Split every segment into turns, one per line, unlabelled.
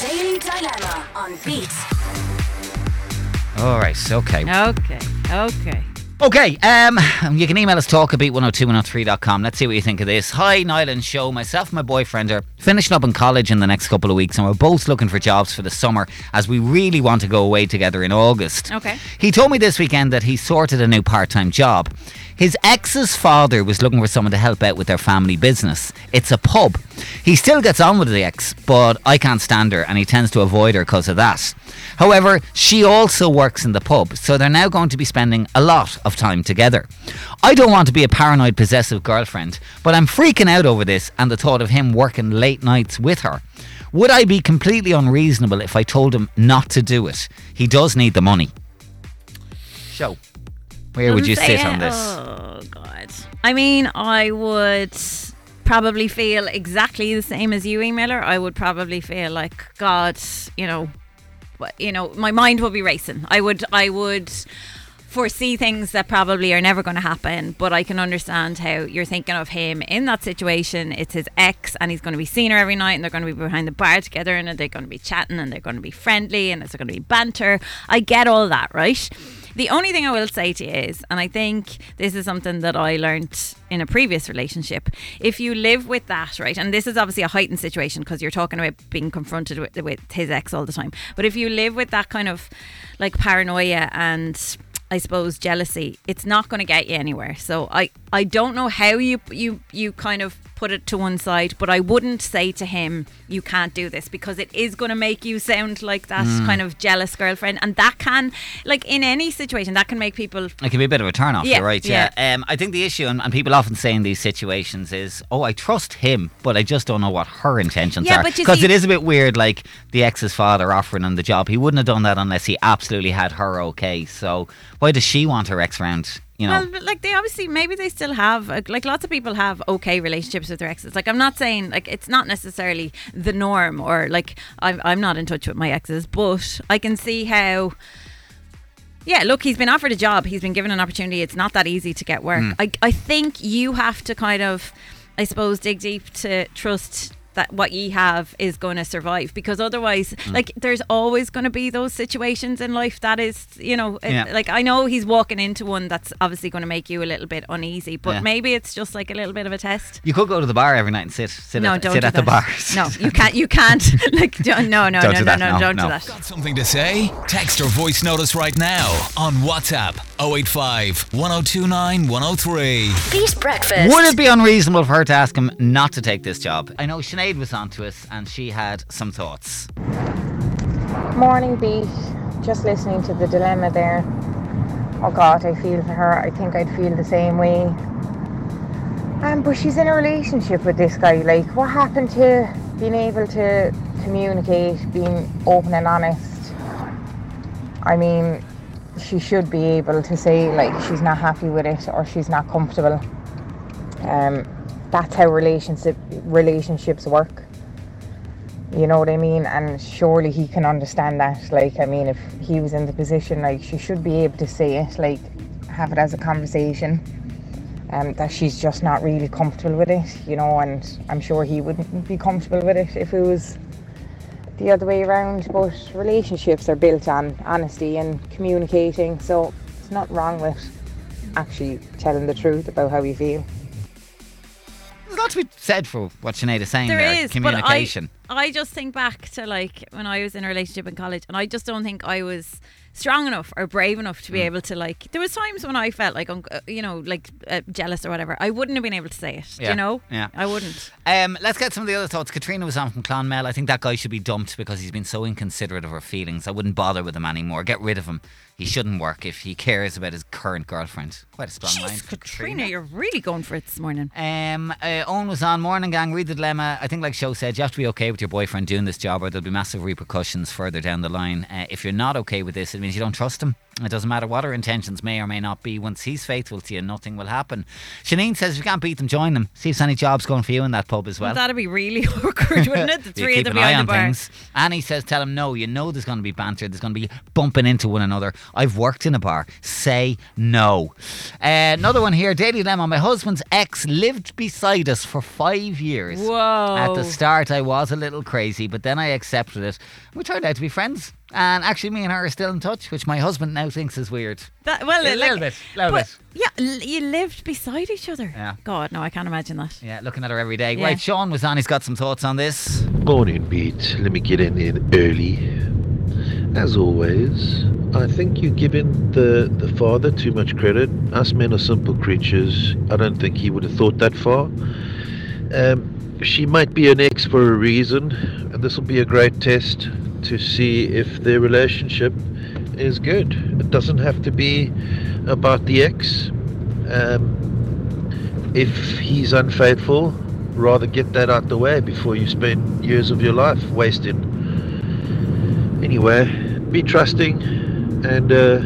Daily Dilemma on Beat.
All right, okay.
Okay, okay.
Okay, um, you can email us talk at beat102103.com. Let's see what you think of this. Hi, Niall and Show. Myself and my boyfriend are finishing up in college in the next couple of weeks, and we're both looking for jobs for the summer as we really want to go away together in August.
Okay.
He told me this weekend that he sorted a new part time job. His ex's father was looking for someone to help out with their family business. It's a pub. He still gets on with the ex, but I can't stand her and he tends to avoid her because of that. However, she also works in the pub, so they're now going to be spending a lot of time together. I don't want to be a paranoid, possessive girlfriend, but I'm freaking out over this and the thought of him working late nights with her. Would I be completely unreasonable if I told him not to do it? He does need the money. So, where would you sit on this?
Oh God. I mean, I would probably feel exactly the same as you, emailer. I would probably feel like God, you know, you know, my mind would be racing. I would, I would foresee things that probably are never going to happen but i can understand how you're thinking of him in that situation it's his ex and he's going to be seeing her every night and they're going to be behind the bar together and they're going to be chatting and they're going to be friendly and it's going to be banter i get all that right the only thing I will say to you is, and I think this is something that I learned in a previous relationship, if you live with that, right, and this is obviously a heightened situation because you're talking about being confronted with, with his ex all the time, but if you live with that kind of like paranoia and I suppose jealousy, it's not going to get you anywhere. So I, I don't know how you you you kind of put it to one side, but I wouldn't say to him you can't do this because it is going to make you sound like that kind of jealous girlfriend, and that can like in any situation that can make people
It can be a bit of a turn off,
Yeah,
you're right. Yeah. Um, I think the issue, and, and people often say in these situations, is, oh, I trust him, but I just don't know what her intentions
Yeah,
are. Because it is a bit weird, like the ex's father offering him the job. He wouldn't have done that unless he absolutely had her okay. So why does she want her ex round? You know,
Well, like they obviously maybe they still have like, like lots of people have okay relationships with their exes. Like I'm not saying like it's not necessarily the norm or like I'm I'm not in touch with my exes, but I can see how. Yeah, look, he's been offered a job. He's been given an opportunity. It's not that easy to get work. Hmm. I I think you have to kind of, I suppose, dig deep to trust that what ye have is going to survive because otherwise mm. like there's always going to be those situations in life that is you know
Yeah.
like I know he's walking into one that's obviously going to make you a little bit uneasy, but
Yeah.
maybe it's just like a little bit of a test.
you could go to the bar every night and sit, sit
no,
at,
don't
sit
do
at the
that.
bars.
No, you can't. You can't. like, don't, no, no,
Don't
no,
do
no,
that,
no,
no,
don't
no.
do that.
Got something to say? Text or voice notice right now on WhatsApp 085 1029 103.
Beat Breakfast.
Would it be unreasonable for her to ask him not to take this job? I know Sinead was on to us and she had some thoughts.
Morning beat. Just listening to the dilemma there. Oh God, I feel for her. I think I'd feel the same way. Um, but she's in a relationship with this guy. Like, what happened to being able to communicate, being open and honest? I mean, she should be able to say like she's not happy with it or she's not comfortable. Um, that's how relationship relationships work. You know what I mean? And surely he can understand that. Like, I mean, if he was in the position, like, she should be able to say it, like, have it as a conversation. Um, that she's just not really comfortable with it, you know, and I'm sure he wouldn't be comfortable with it if it was the other way around. But relationships are built on honesty and communicating, so it's not wrong with actually telling the truth about how you feel.
There's a lot to be said for what Sinead is saying
There
there.
is,
Communication.
I, just think back to like when I was in a relationship in college, and I just don't think I was strong enough or brave enough
Mm.
to be able to like. There was times when I felt like, uh, you know, like uh, jealous or whatever. I wouldn't have been able to say it.
Yeah,
You know,
yeah.
I wouldn't.
Um, let's get some of the other thoughts. Katrina was on from Clonmel. I think that guy should be dumped because he's been so inconsiderate of her feelings. I wouldn't bother with him anymore. Get rid of him. He shouldn't work if he cares about his current girlfriend. Quite a strong line.
Jeez,
from
Katrina, you're really going for it this morning.
Um, uh, Owen was on Morning Gang. Read the dilemma. I think, like Show said, you have to be okay with your boyfriend doing this job, or there'll be massive repercussions further down the line. Uh, if you're not okay with this, it means you don't trust him. It doesn't matter what her intentions may or may not be. Once he's faithful to you, nothing will happen. Shanine says if you can't beat them, join them. See if there's any jobs going for you in that pub as well.
Well, that'd be really awkward, wouldn't it? The three of them behind
on
the bar.
things. Annie says, tell him no. You know there's going to be banter. There's going to be bumping into one another. I've worked in a bar. Say no. Uh, another one here. Daily Dilemma. My husband's ex lived beside us for five years.
Whoa.
At the start, I was a little crazy, but then I accepted it. We turned out to be friends. And actually, me and her are still in touch, which my husband now thinks is weird.
That, well,
A
like-
little bit, little
but,
bit.
Yeah, you lived beside each other.
Yeah.
God, no, I can't imagine that.
Yeah, looking at her every day.
Yeah.
Right, Sean was on. He's got some thoughts on this.
Morning, Beat. Let me get in, in early. As always, I think you're giving the, the father too much credit. Us men are simple creatures. I don't think he would have thought that far. Um, she might be an ex for a reason, and this will be a great test to see if their relationship is good. It doesn't have to be about the ex. Um, if he's unfaithful, rather get that out the way before you spend years of your life wasting. Anyway, be trusting and uh,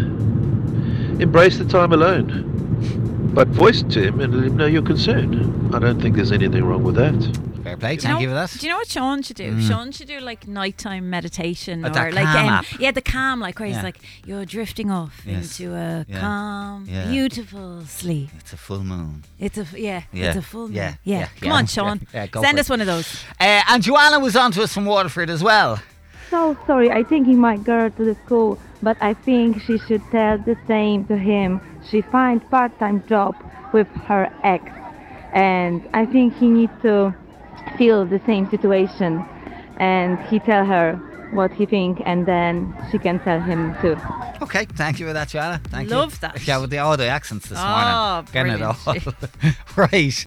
embrace the time alone. But voice to him and let him know you're concerned. I don't think there's anything wrong with that.
Fair play.
Do
Thank
know,
you for that.
Do you know what Sean should do? Sean should do like nighttime meditation
Oh,
or like um, yeah, the calm, like where
Yeah.
he's like you're drifting off
Yes.
into a
Yeah.
calm,
Yeah.
beautiful sleep.
It's a full moon.
It's a f- yeah,
Yeah.
it's a full moon.
Yeah.
Yeah,
Yeah.
come
Yeah.
on, Sean,
Yeah. Yeah, go
send us
it.
one of those.
Uh, and Joanna was on to us from Waterford as well.
So sorry, I think he might go to the school, but I think she should tell the same to him. She finds part-time job with her ex, and I think he needs to feel the same situation, and he tell her what he think, and then she can tell him too.
Okay, thank you for that, Joanna. Thank you.
Love that.
Yeah, with the all the accents this
Oh,
morning. Getting it all.
brilliant.
right.